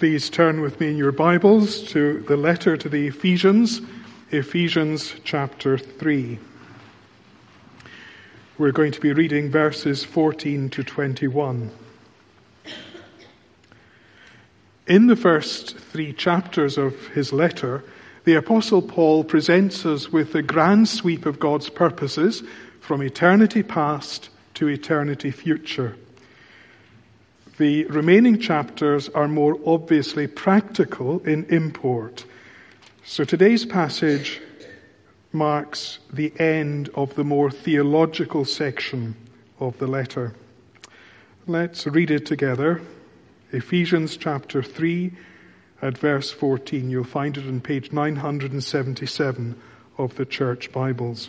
Please turn with me in your Bibles to the letter to the Ephesians, Ephesians chapter 3. We're going to be reading verses 14 to 21. In the first three chapters of his letter, the Apostle Paul presents us with the grand sweep of God's purposes from eternity past to eternity future. The remaining chapters are more obviously practical in import. So today's passage marks the end of the more theological section of the letter. Let's read it together. Ephesians chapter 3 at verse 14. You'll find it on page 977 of the church Bibles.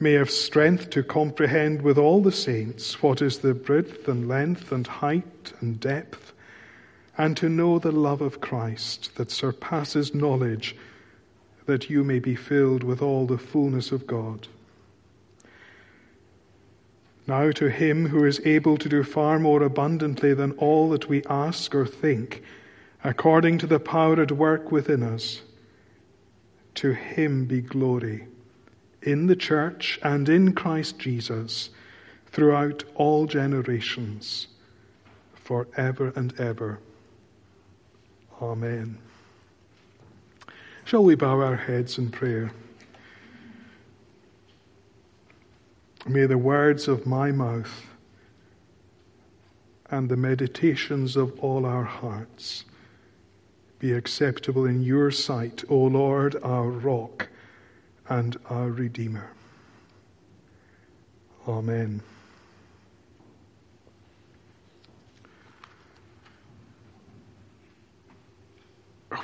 may have strength to comprehend with all the saints what is the breadth and length and height and depth, and to know the love of Christ that surpasses knowledge, that you may be filled with all the fullness of God. Now to him who is able to do far more abundantly than all that we ask or think, according to the power at work within us, to him be glory in the church and in Christ Jesus throughout all generations, forever and ever. Amen. Shall we bow our heads in prayer? May the words of my mouth and the meditations of all our hearts be acceptable in your sight, O Lord, our rock and our Redeemer. Amen.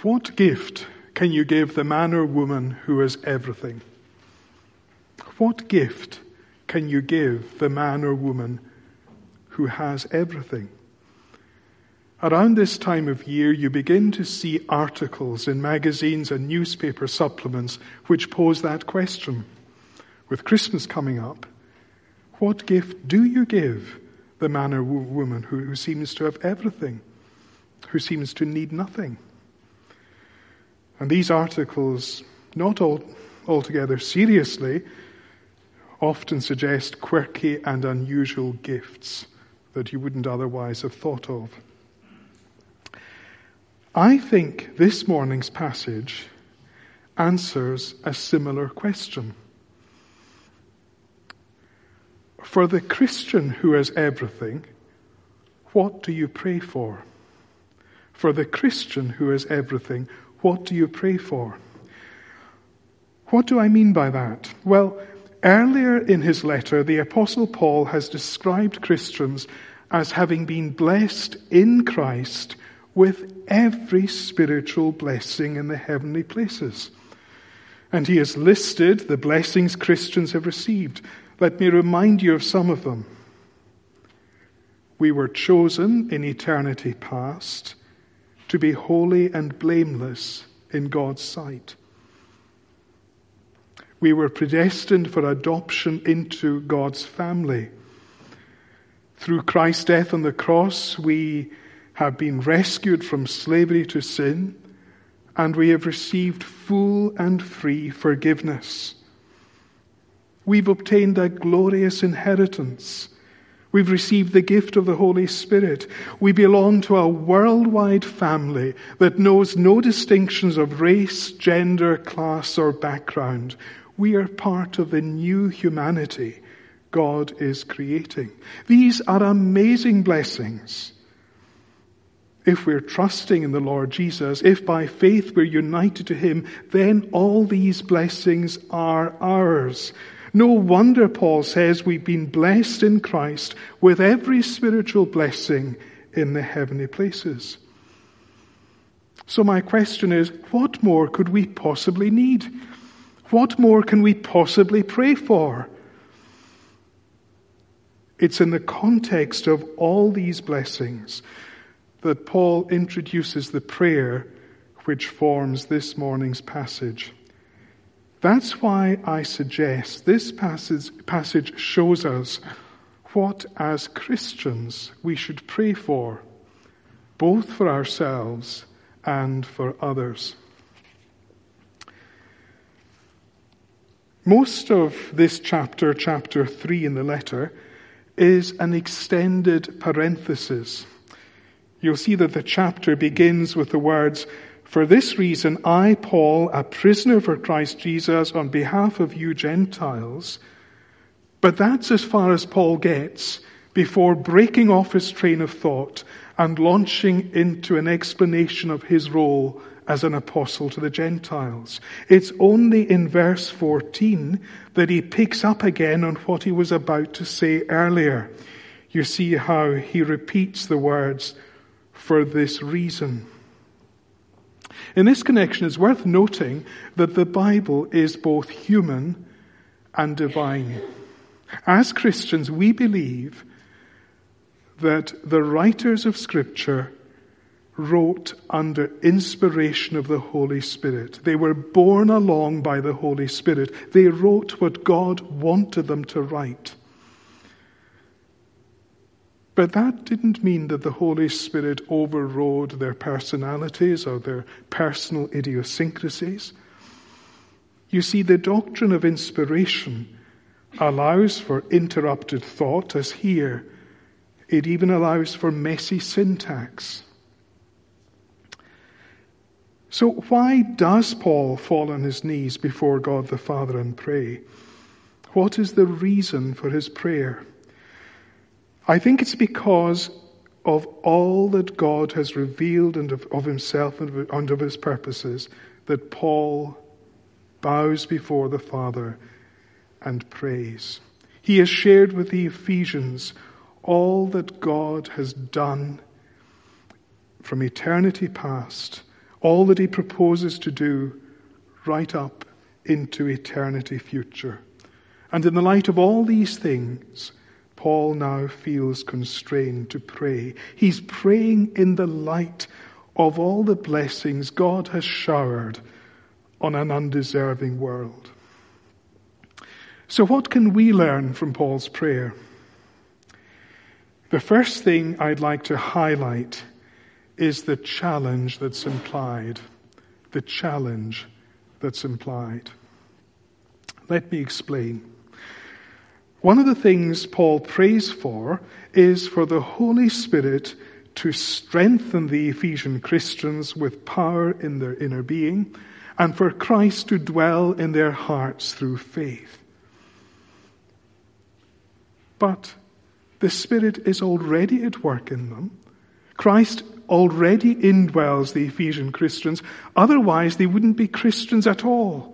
What gift can you give the man or woman who has everything? What gift can you give the man or woman who has everything? Around this time of year, you begin to see articles in magazines and newspaper supplements which pose that question. With Christmas coming up, what gift do you give the man or woman who, who seems to have everything, who seems to need nothing? And these articles, not all, altogether seriously, often suggest quirky and unusual gifts that you wouldn't otherwise have thought of. I think this morning's passage answers a similar question. For the Christian who has everything, what do you pray for? For the Christian who has everything, what do you pray for? What do I mean by that? Well, earlier in his letter, the Apostle Paul has described Christians as having been blessed in Christ with every spiritual blessing in the heavenly places. And he has listed the blessings Christians have received. Let me remind you of some of them. We were chosen in eternity past to be holy and blameless in God's sight. We were predestined for adoption into God's family. Through Christ's death on the cross, we have been rescued from slavery to sin, and we have received full and free forgiveness. We've obtained a glorious inheritance. We've received the gift of the Holy Spirit. We belong to a worldwide family that knows no distinctions of race, gender, class, or background. We are part of the new humanity God is creating. These are amazing blessings if we're trusting in the Lord Jesus, if by faith we're united to Him, then all these blessings are ours. No wonder Paul says we've been blessed in Christ with every spiritual blessing in the heavenly places. So, my question is what more could we possibly need? What more can we possibly pray for? It's in the context of all these blessings that Paul introduces the prayer which forms this morning's passage. That's why I suggest this passage, passage shows us what, as Christians, we should pray for, both for ourselves and for others. Most of this chapter, chapter 3 in the letter, is an extended parenthesis. You'll see that the chapter begins with the words, For this reason, I, Paul, a prisoner for Christ Jesus, on behalf of you Gentiles. But that's as far as Paul gets before breaking off his train of thought and launching into an explanation of his role as an apostle to the Gentiles. It's only in verse 14 that he picks up again on what he was about to say earlier. You see how he repeats the words, for this reason. In this connection, it's worth noting that the Bible is both human and divine. As Christians, we believe that the writers of Scripture wrote under inspiration of the Holy Spirit. They were borne along by the Holy Spirit. They wrote what God wanted them to write. But that didn't mean that the Holy Spirit overrode their personalities or their personal idiosyncrasies. You see, the doctrine of inspiration allows for interrupted thought, as here it even allows for messy syntax. So, why does Paul fall on his knees before God the Father and pray? What is the reason for his prayer? I think it's because of all that God has revealed and of himself and of his purposes that Paul bows before the Father and prays. He has shared with the Ephesians all that God has done from eternity past, all that He proposes to do right up into eternity future. And in the light of all these things, Paul now feels constrained to pray. He's praying in the light of all the blessings God has showered on an undeserving world. So, what can we learn from Paul's prayer? The first thing I'd like to highlight is the challenge that's implied. The challenge that's implied. Let me explain. One of the things Paul prays for is for the Holy Spirit to strengthen the Ephesian Christians with power in their inner being and for Christ to dwell in their hearts through faith. But the Spirit is already at work in them. Christ already indwells the Ephesian Christians. Otherwise, they wouldn't be Christians at all.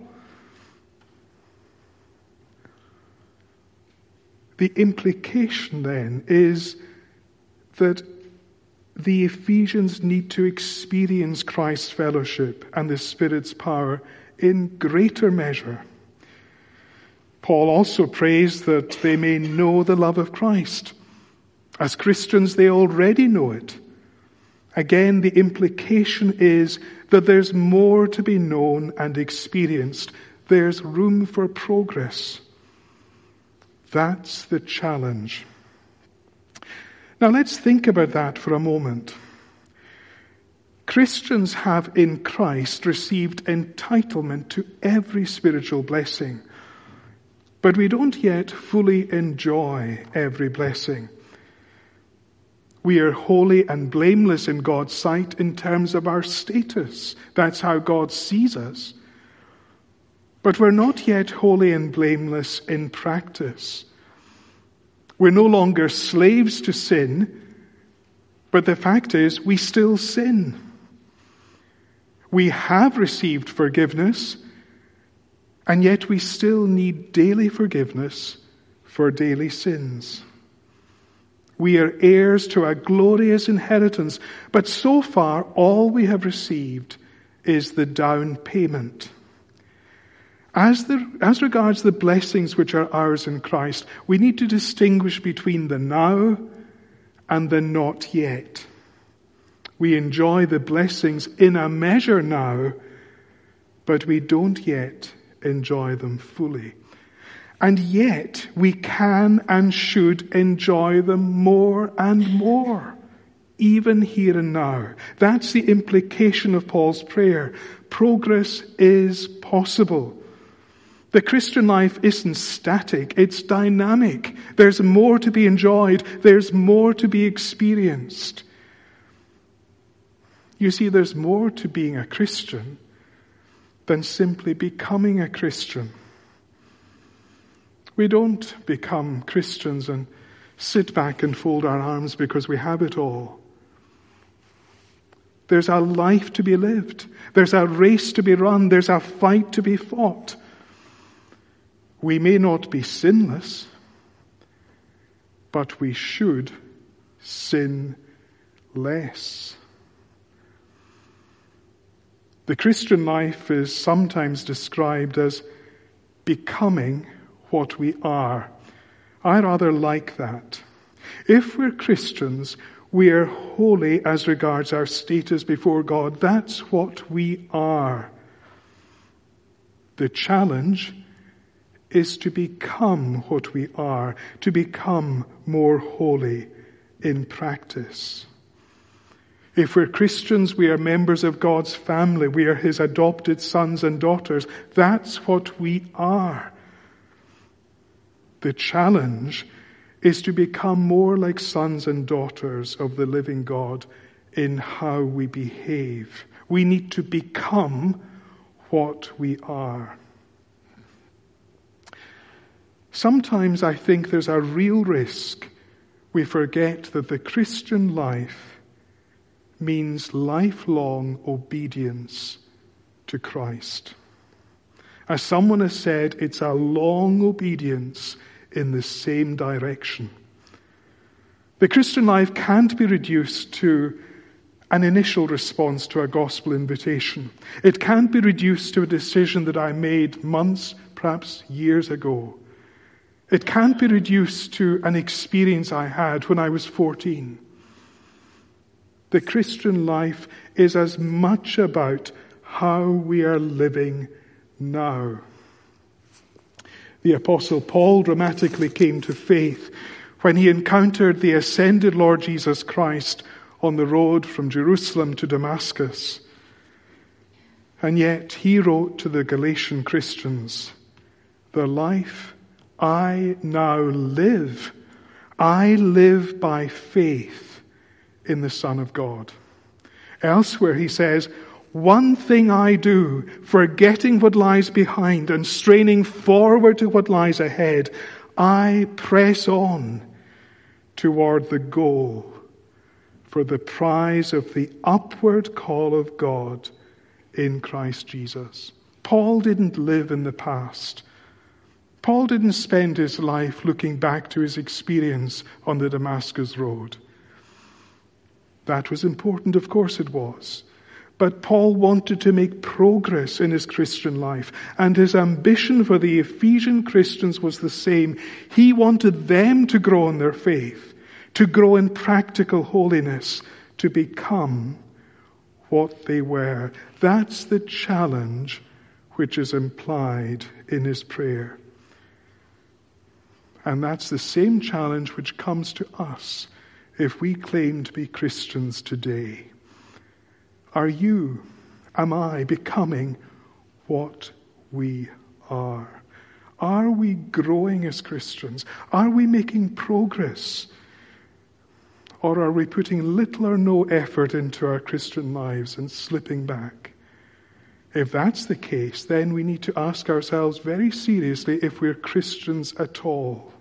The implication then is that the Ephesians need to experience Christ's fellowship and the Spirit's power in greater measure. Paul also prays that they may know the love of Christ. As Christians, they already know it. Again, the implication is that there's more to be known and experienced. There's room for progress. That's the challenge. Now let's think about that for a moment. Christians have in Christ received entitlement to every spiritual blessing, but we don't yet fully enjoy every blessing. We are holy and blameless in God's sight in terms of our status. That's how God sees us. But we're not yet holy and blameless in practice. We're no longer slaves to sin, but the fact is, we still sin. We have received forgiveness, and yet we still need daily forgiveness for daily sins. We are heirs to a glorious inheritance, but so far all we have received is the down payment. As, the, as regards the blessings which are ours in Christ, we need to distinguish between the now and the not yet. We enjoy the blessings in a measure now, but we don't yet enjoy them fully. And yet we can and should enjoy them more and more, even here and now. That's the implication of Paul's prayer. Progress is possible. The Christian life isn't static, it's dynamic. There's more to be enjoyed, there's more to be experienced. You see, there's more to being a Christian than simply becoming a Christian. We don't become Christians and sit back and fold our arms because we have it all. There's a life to be lived. There's a race to be run. There's a fight to be fought. We may not be sinless, but we should sin less. The Christian life is sometimes described as becoming what we are. I rather like that. If we're Christians, we are holy as regards our status before God. That's what we are. The challenge is to become what we are, to become more holy in practice. If we're Christians, we are members of God's family. We are His adopted sons and daughters. That's what we are. The challenge is to become more like sons and daughters of the living God in how we behave. We need to become what we are. Sometimes I think there's a real risk we forget that the Christian life means lifelong obedience to Christ. As someone has said, it's a long obedience in the same direction. The Christian life can't be reduced to an initial response to a gospel invitation. It can't be reduced to a decision that I made months, perhaps years ago. It can't be reduced to an experience I had when I was 14. The Christian life is as much about how we are living now. The Apostle Paul dramatically came to faith when he encountered the ascended Lord Jesus Christ on the road from Jerusalem to Damascus. And yet he wrote to the Galatian Christians, The life I now live, I live by faith in the Son of God. Elsewhere he says, one thing I do, forgetting what lies behind and straining forward to what lies ahead, I press on toward the goal for the prize of the upward call of God in Christ Jesus. Paul didn't live in the past. Paul didn't spend his life looking back to his experience on the Damascus Road. That was important, of course it was. But Paul wanted to make progress in his Christian life, and his ambition for the Ephesian Christians was the same. He wanted them to grow in their faith, to grow in practical holiness, to become what they were. That's the challenge which is implied in his prayer. And that's the same challenge which comes to us if we claim to be Christians today? Are you, am I, becoming what we are? Are we growing as Christians? Are we making progress? Or are we putting little or no effort into our Christian lives and slipping back? If that's the case, then we need to ask ourselves very seriously if we're Christians at all.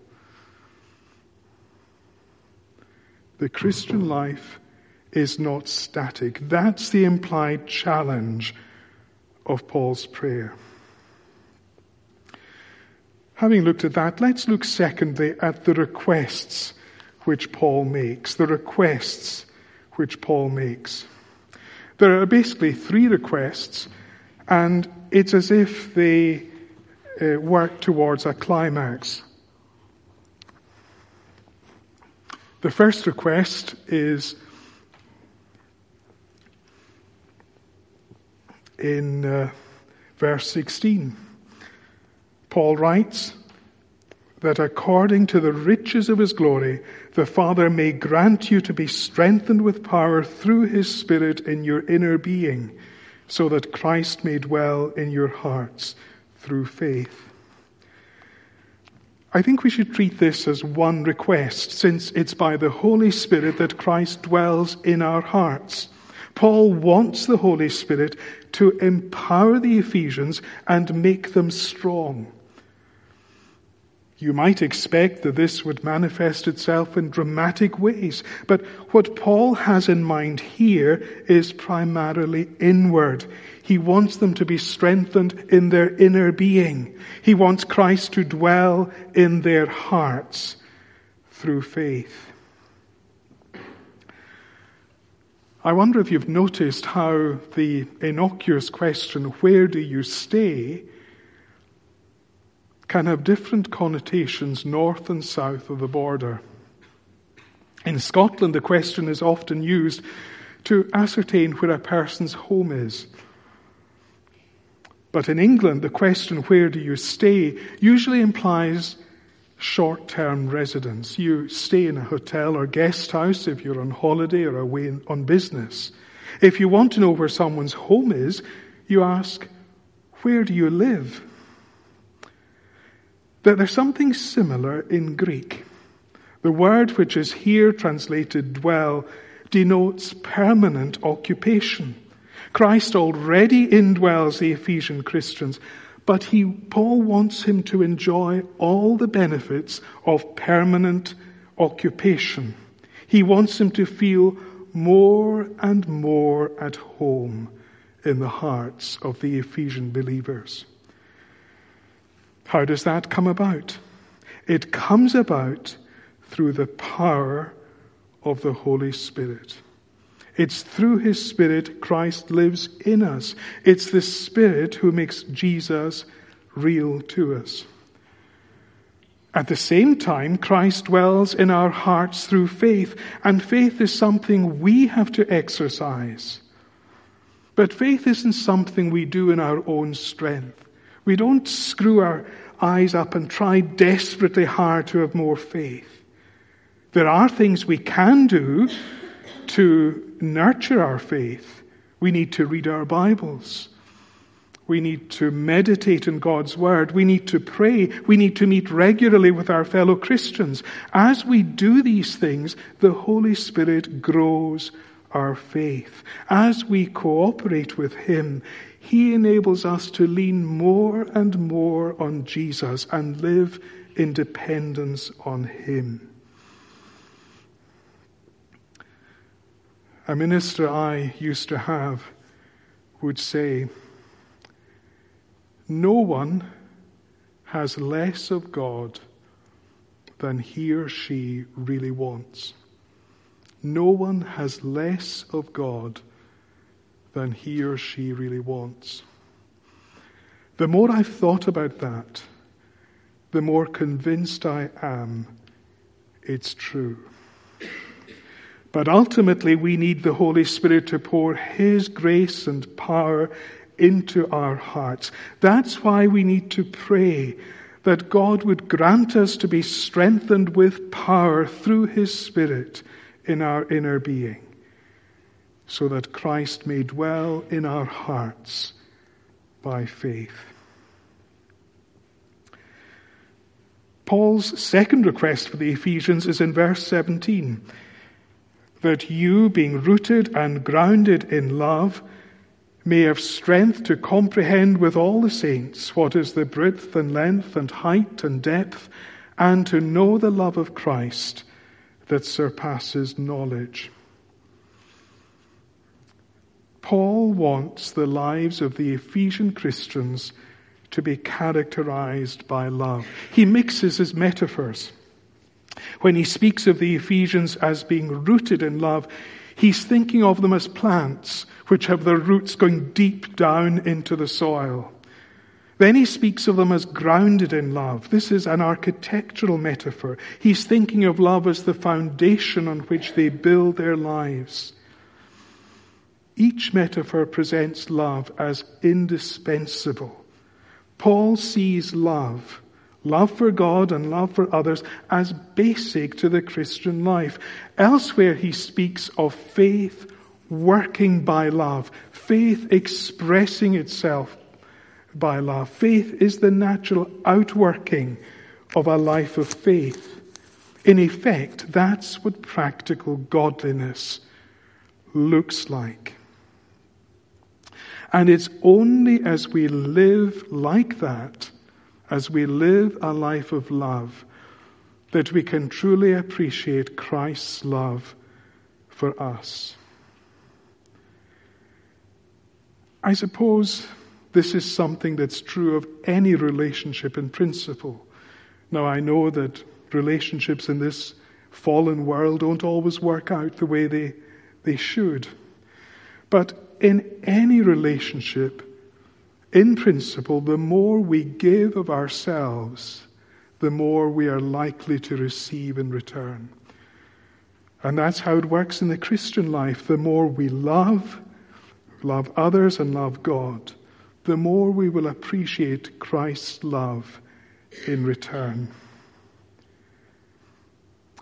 The Christian life is not static. That's the implied challenge of Paul's prayer. Having looked at that, let's look secondly at the requests which Paul makes, the requests which Paul makes. There are basically three requests, and it's as if they uh, work towards a climax. The first request is in uh, verse 16. Paul writes that according to the riches of his glory, the Father may grant you to be strengthened with power through his Spirit in your inner being, so that Christ may dwell in your hearts through faith. I think we should treat this as one request, since it's by the Holy Spirit that Christ dwells in our hearts. Paul wants the Holy Spirit to empower the Ephesians and make them strong. You might expect that this would manifest itself in dramatic ways, but what Paul has in mind here is primarily inward. He wants them to be strengthened in their inner being. He wants Christ to dwell in their hearts through faith. I wonder if you've noticed how the innocuous question, where do you stay, can have different connotations north and south of the border. In Scotland, the question is often used to ascertain where a person's home is. But in England, the question, where do you stay, usually implies short term residence. You stay in a hotel or guest house if you're on holiday or away on business. If you want to know where someone's home is, you ask, where do you live? That there's something similar in Greek. The word which is here translated dwell denotes permanent occupation. Christ already indwells the Ephesian Christians, but he, Paul wants him to enjoy all the benefits of permanent occupation. He wants him to feel more and more at home in the hearts of the Ephesian believers. How does that come about? It comes about through the power of the Holy Spirit. It's through His Spirit Christ lives in us. It's the Spirit who makes Jesus real to us. At the same time, Christ dwells in our hearts through faith, and faith is something we have to exercise. But faith isn't something we do in our own strength. We don't screw our eyes up and try desperately hard to have more faith. There are things we can do to nurture our faith. We need to read our Bibles. We need to meditate in God's Word. We need to pray. We need to meet regularly with our fellow Christians. As we do these things, the Holy Spirit grows our faith. As we cooperate with Him, he enables us to lean more and more on Jesus and live in dependence on Him. A minister I used to have would say, No one has less of God than he or she really wants. No one has less of God than he or she really wants. The more I've thought about that, the more convinced I am it's true. But ultimately, we need the Holy Spirit to pour His grace and power into our hearts. That's why we need to pray that God would grant us to be strengthened with power through His Spirit in our inner being so that Christ may dwell in our hearts by faith. Paul's second request for the Ephesians is in verse 17 that you, being rooted and grounded in love, may have strength to comprehend with all the saints what is the breadth and length and height and depth, and to know the love of Christ that surpasses knowledge Paul wants the lives of the Ephesian Christians to be characterized by love. He mixes his metaphors. When he speaks of the Ephesians as being rooted in love, he's thinking of them as plants which have their roots going deep down into the soil. Then he speaks of them as grounded in love. This is an architectural metaphor. He's thinking of love as the foundation on which they build their lives. Each metaphor presents love as indispensable. Paul sees love, love for God and love for others, as basic to the Christian life. Elsewhere he speaks of faith working by love, faith expressing itself by love. Faith is the natural outworking of a life of faith. In effect, that's what practical godliness looks like. And it's only as we live like that, as we live a life of love, that we can truly appreciate Christ's love for us. I suppose this is something that's true of any relationship in principle. Now, I know that relationships in this fallen world don't always work out the way they, they should. But in any relationship, in principle, the more we give of ourselves, the more we are likely to receive in return. And that's how it works in the Christian life. The more we love, love others, and love God, the more we will appreciate Christ's love in return.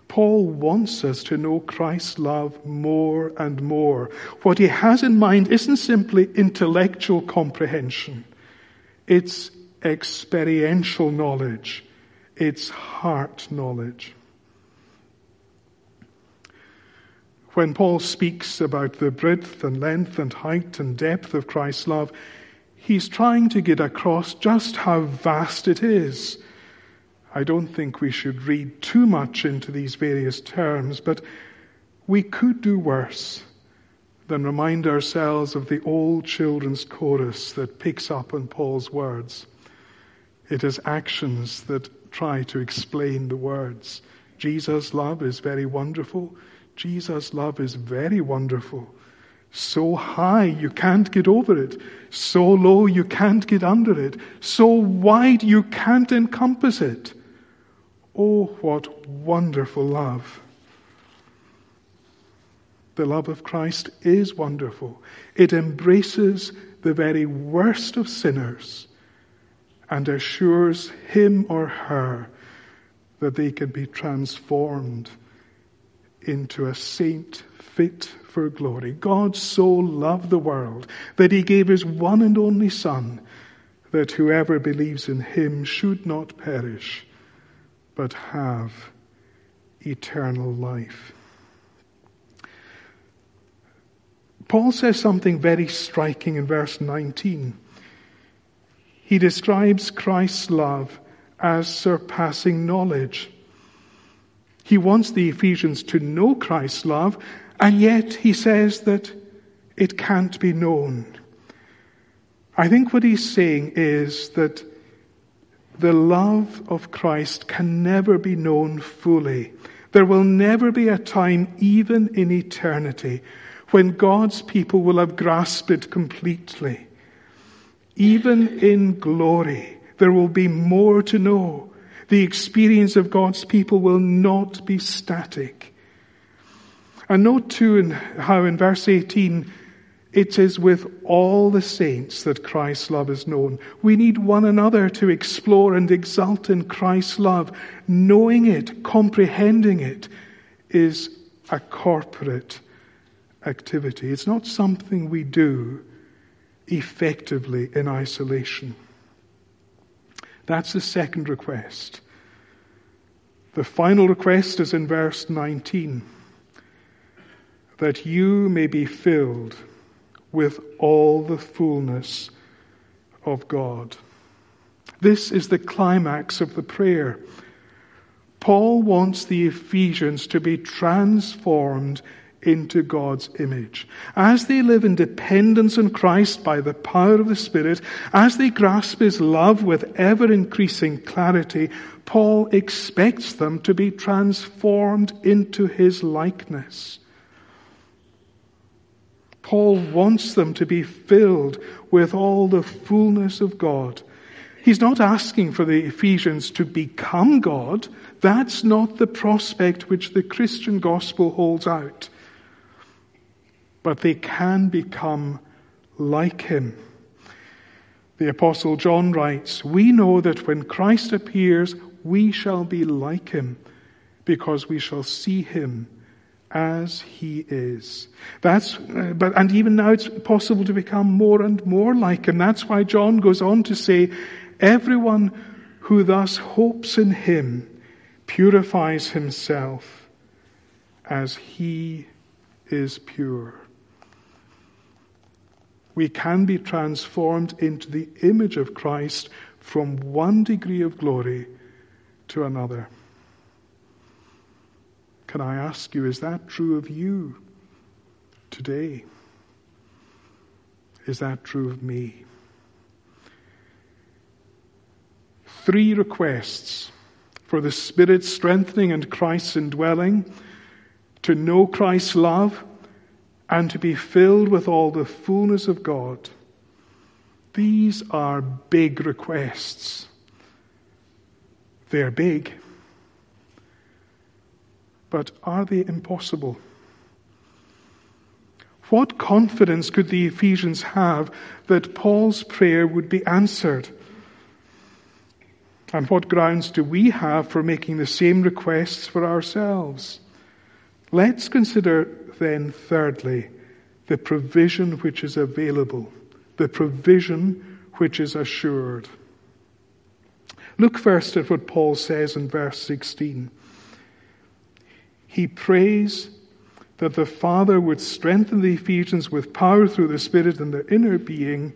Paul wants us to know Christ's love more and more. What he has in mind isn't simply intellectual comprehension, it's experiential knowledge, it's heart knowledge. When Paul speaks about the breadth and length and height and depth of Christ's love, he's trying to get across just how vast it is. I don't think we should read too much into these various terms, but we could do worse than remind ourselves of the old children's chorus that picks up on Paul's words. It is actions that try to explain the words. Jesus' love is very wonderful. Jesus' love is very wonderful. So high you can't get over it. So low you can't get under it. So wide you can't encompass it. Oh, what wonderful love. The love of Christ is wonderful. It embraces the very worst of sinners and assures him or her that they can be transformed into a saint fit for glory. God so loved the world that he gave his one and only Son, that whoever believes in him should not perish, but have eternal life. Paul says something very striking in verse 19. He describes Christ's love as surpassing knowledge. He wants the Ephesians to know Christ's love and yet he says that it can't be known. I think what he's saying is that the love of Christ can never be known fully. There will never be a time, even in eternity, when God's people will have grasped it completely. Even in glory, there will be more to know. The experience of God's people will not be static. And note too in how in verse 18 it is with all the saints that Christ's love is known. We need one another to explore and exult in Christ's love. Knowing it, comprehending it, is a corporate activity. It's not something we do effectively in isolation. That's the second request. The final request is in verse 19 that you may be filled with all the fullness of God. This is the climax of the prayer. Paul wants the Ephesians to be transformed into God's image. As they live in dependence on Christ by the power of the Spirit, as they grasp His love with ever increasing clarity, Paul expects them to be transformed into His likeness. Paul wants them to be filled with all the fullness of God. He's not asking for the Ephesians to become God. That's not the prospect which the Christian gospel holds out but they can become like him. The Apostle John writes, We know that when Christ appears, we shall be like him, because we shall see him as he is. That's, uh, but, and even now it's possible to become more and more like him. That's why John goes on to say, Everyone who thus hopes in him purifies himself as he is pure we can be transformed into the image of Christ from one degree of glory to another. Can I ask you, is that true of you today? Is that true of me? Three requests for the Spirit's strengthening and Christ's indwelling, to know Christ's love, and to be filled with all the fullness of God. These are big requests. They're big. But are they impossible? What confidence could the Ephesians have that Paul's prayer would be answered? And what grounds do we have for making the same requests for ourselves? Let's consider then, thirdly, the provision which is available, the provision which is assured. Look first at what Paul says in verse 16. He prays that the Father would strengthen the Ephesians with power through the Spirit in their inner being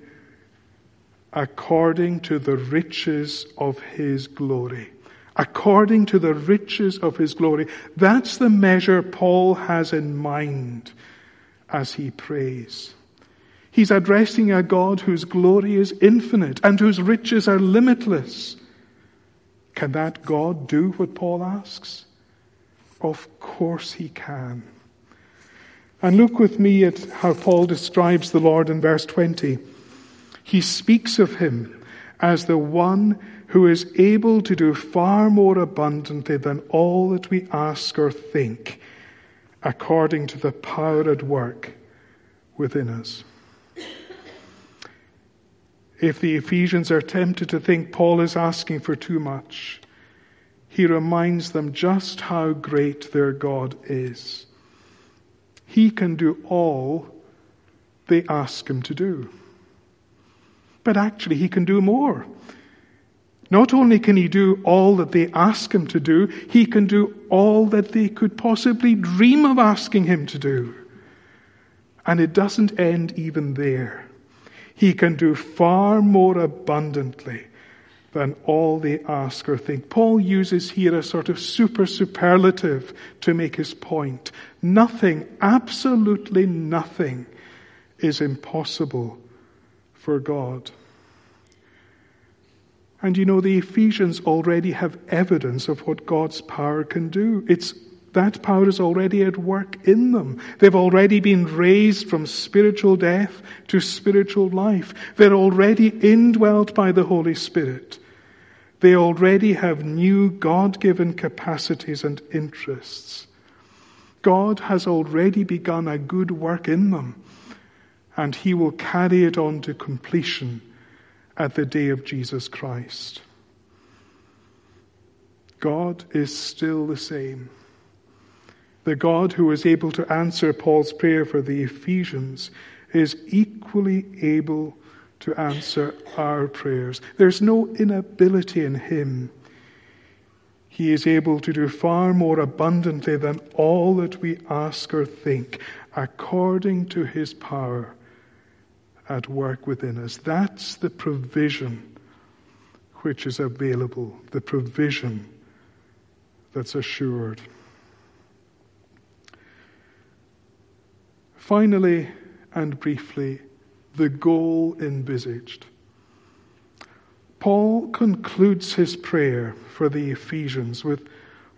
according to the riches of his glory according to the riches of his glory. That's the measure Paul has in mind as he prays. He's addressing a God whose glory is infinite and whose riches are limitless. Can that God do what Paul asks? Of course he can. And look with me at how Paul describes the Lord in verse 20. He speaks of him as the one who is able to do far more abundantly than all that we ask or think, according to the power at work within us. If the Ephesians are tempted to think Paul is asking for too much, he reminds them just how great their God is. He can do all they ask him to do. But actually, he can do more. Not only can he do all that they ask him to do, he can do all that they could possibly dream of asking him to do. And it doesn't end even there. He can do far more abundantly than all they ask or think. Paul uses here a sort of super superlative to make his point. Nothing, absolutely nothing, is impossible for God. And you know, the Ephesians already have evidence of what God's power can do. It's that power is already at work in them. They've already been raised from spiritual death to spiritual life. They're already indwelt by the Holy Spirit. They already have new God given capacities and interests. God has already begun a good work in them, and He will carry it on to completion at the day of Jesus Christ. God is still the same. The God who was able to answer Paul's prayer for the Ephesians is equally able to answer our prayers. There's no inability in him. He is able to do far more abundantly than all that we ask or think, according to his power at work within us. That's the provision which is available, the provision that's assured. Finally and briefly, the goal envisaged. Paul concludes his prayer for the Ephesians with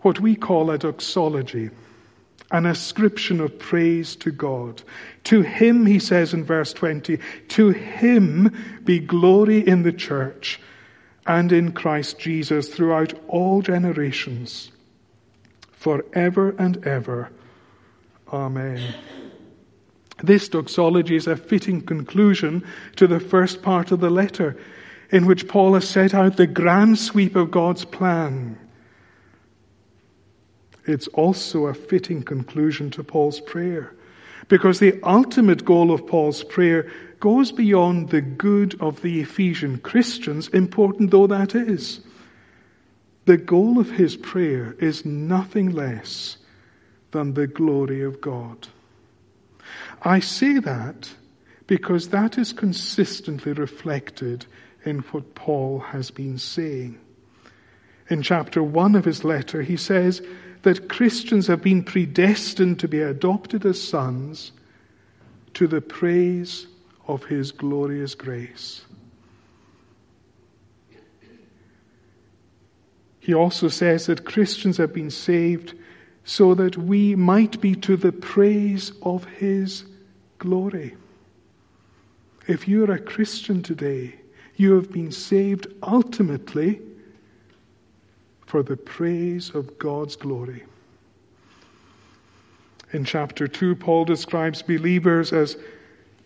what we call a doxology, an ascription of praise to God. To him, he says in verse 20, to him be glory in the church and in Christ Jesus throughout all generations, forever and ever. Amen. This doxology is a fitting conclusion to the first part of the letter, in which Paul has set out the grand sweep of God's plan. It's also a fitting conclusion to Paul's prayer, because the ultimate goal of Paul's prayer goes beyond the good of the Ephesian Christians, important though that is. The goal of his prayer is nothing less than the glory of God. I say that because that is consistently reflected in what Paul has been saying. In chapter 1 of his letter, he says that Christians have been predestined to be adopted as sons to the praise of his glorious grace. He also says that Christians have been saved so that we might be to the praise of his glory. If you're a Christian today, you have been saved ultimately for the praise of God's glory. In chapter 2, Paul describes believers as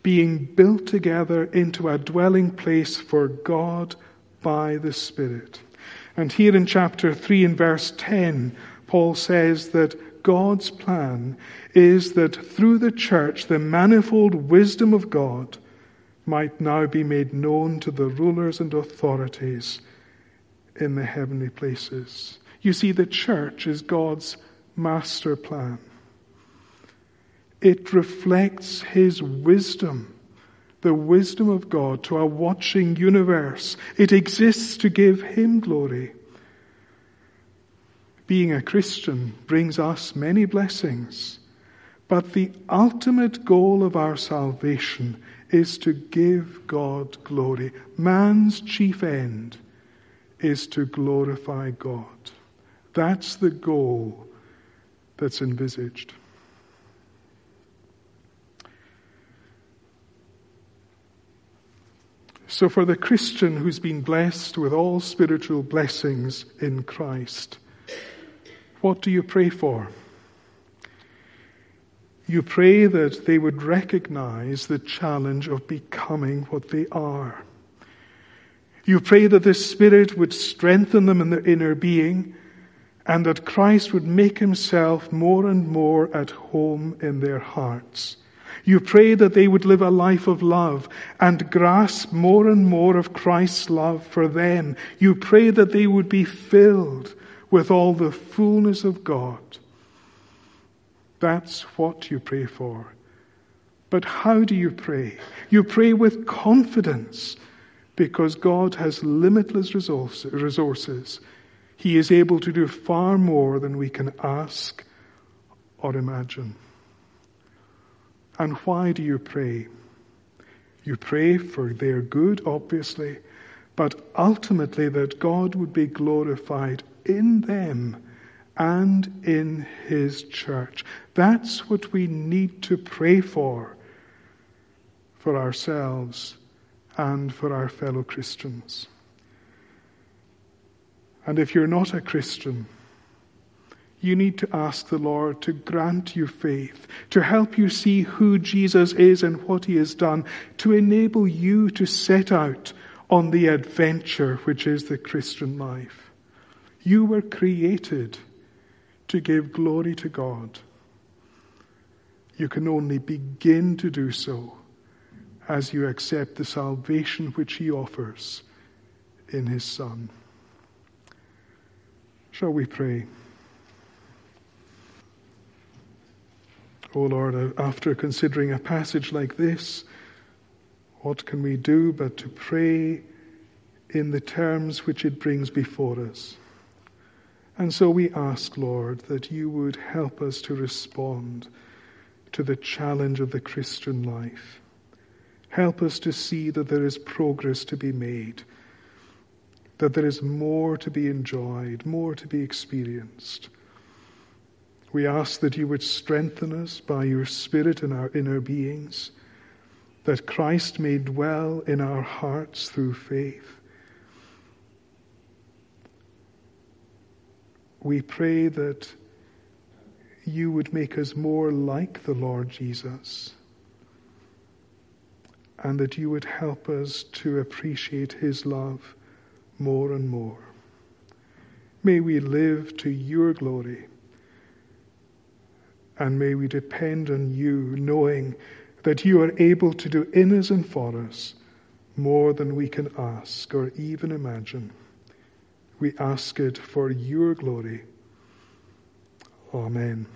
being built together into a dwelling place for God by the Spirit. And here in chapter 3 in verse 10, Paul says that God's plan is that through the church the manifold wisdom of God might now be made known to the rulers and authorities in the heavenly places. You see, the church is God's master plan. It reflects His wisdom, the wisdom of God to a watching universe. It exists to give Him glory being a Christian brings us many blessings, but the ultimate goal of our salvation is to give God glory. Man's chief end is to glorify God. That's the goal that's envisaged. So, for the Christian who's been blessed with all spiritual blessings in Christ, what do you pray for? You pray that they would recognize the challenge of becoming what they are. You pray that the Spirit would strengthen them in their inner being and that Christ would make himself more and more at home in their hearts. You pray that they would live a life of love and grasp more and more of Christ's love for them. You pray that they would be filled with all the fullness of God. That's what you pray for. But how do you pray? You pray with confidence because God has limitless resources. He is able to do far more than we can ask or imagine. And why do you pray? You pray for their good, obviously, but ultimately that God would be glorified in them and in His church. That's what we need to pray for, for ourselves and for our fellow Christians. And if you're not a Christian, you need to ask the Lord to grant you faith, to help you see who Jesus is and what he has done, to enable you to set out on the adventure which is the Christian life. You were created to give glory to God. You can only begin to do so as you accept the salvation which He offers in His Son. Shall we pray? O oh Lord, after considering a passage like this, what can we do but to pray in the terms which it brings before us? And so we ask, Lord, that you would help us to respond to the challenge of the Christian life. Help us to see that there is progress to be made, that there is more to be enjoyed, more to be experienced. We ask that you would strengthen us by your Spirit in our inner beings, that Christ may dwell in our hearts through faith. We pray that you would make us more like the Lord Jesus and that you would help us to appreciate his love more and more. May we live to your glory and may we depend on you, knowing that you are able to do in us and for us more than we can ask or even imagine. We ask it for your glory. Amen.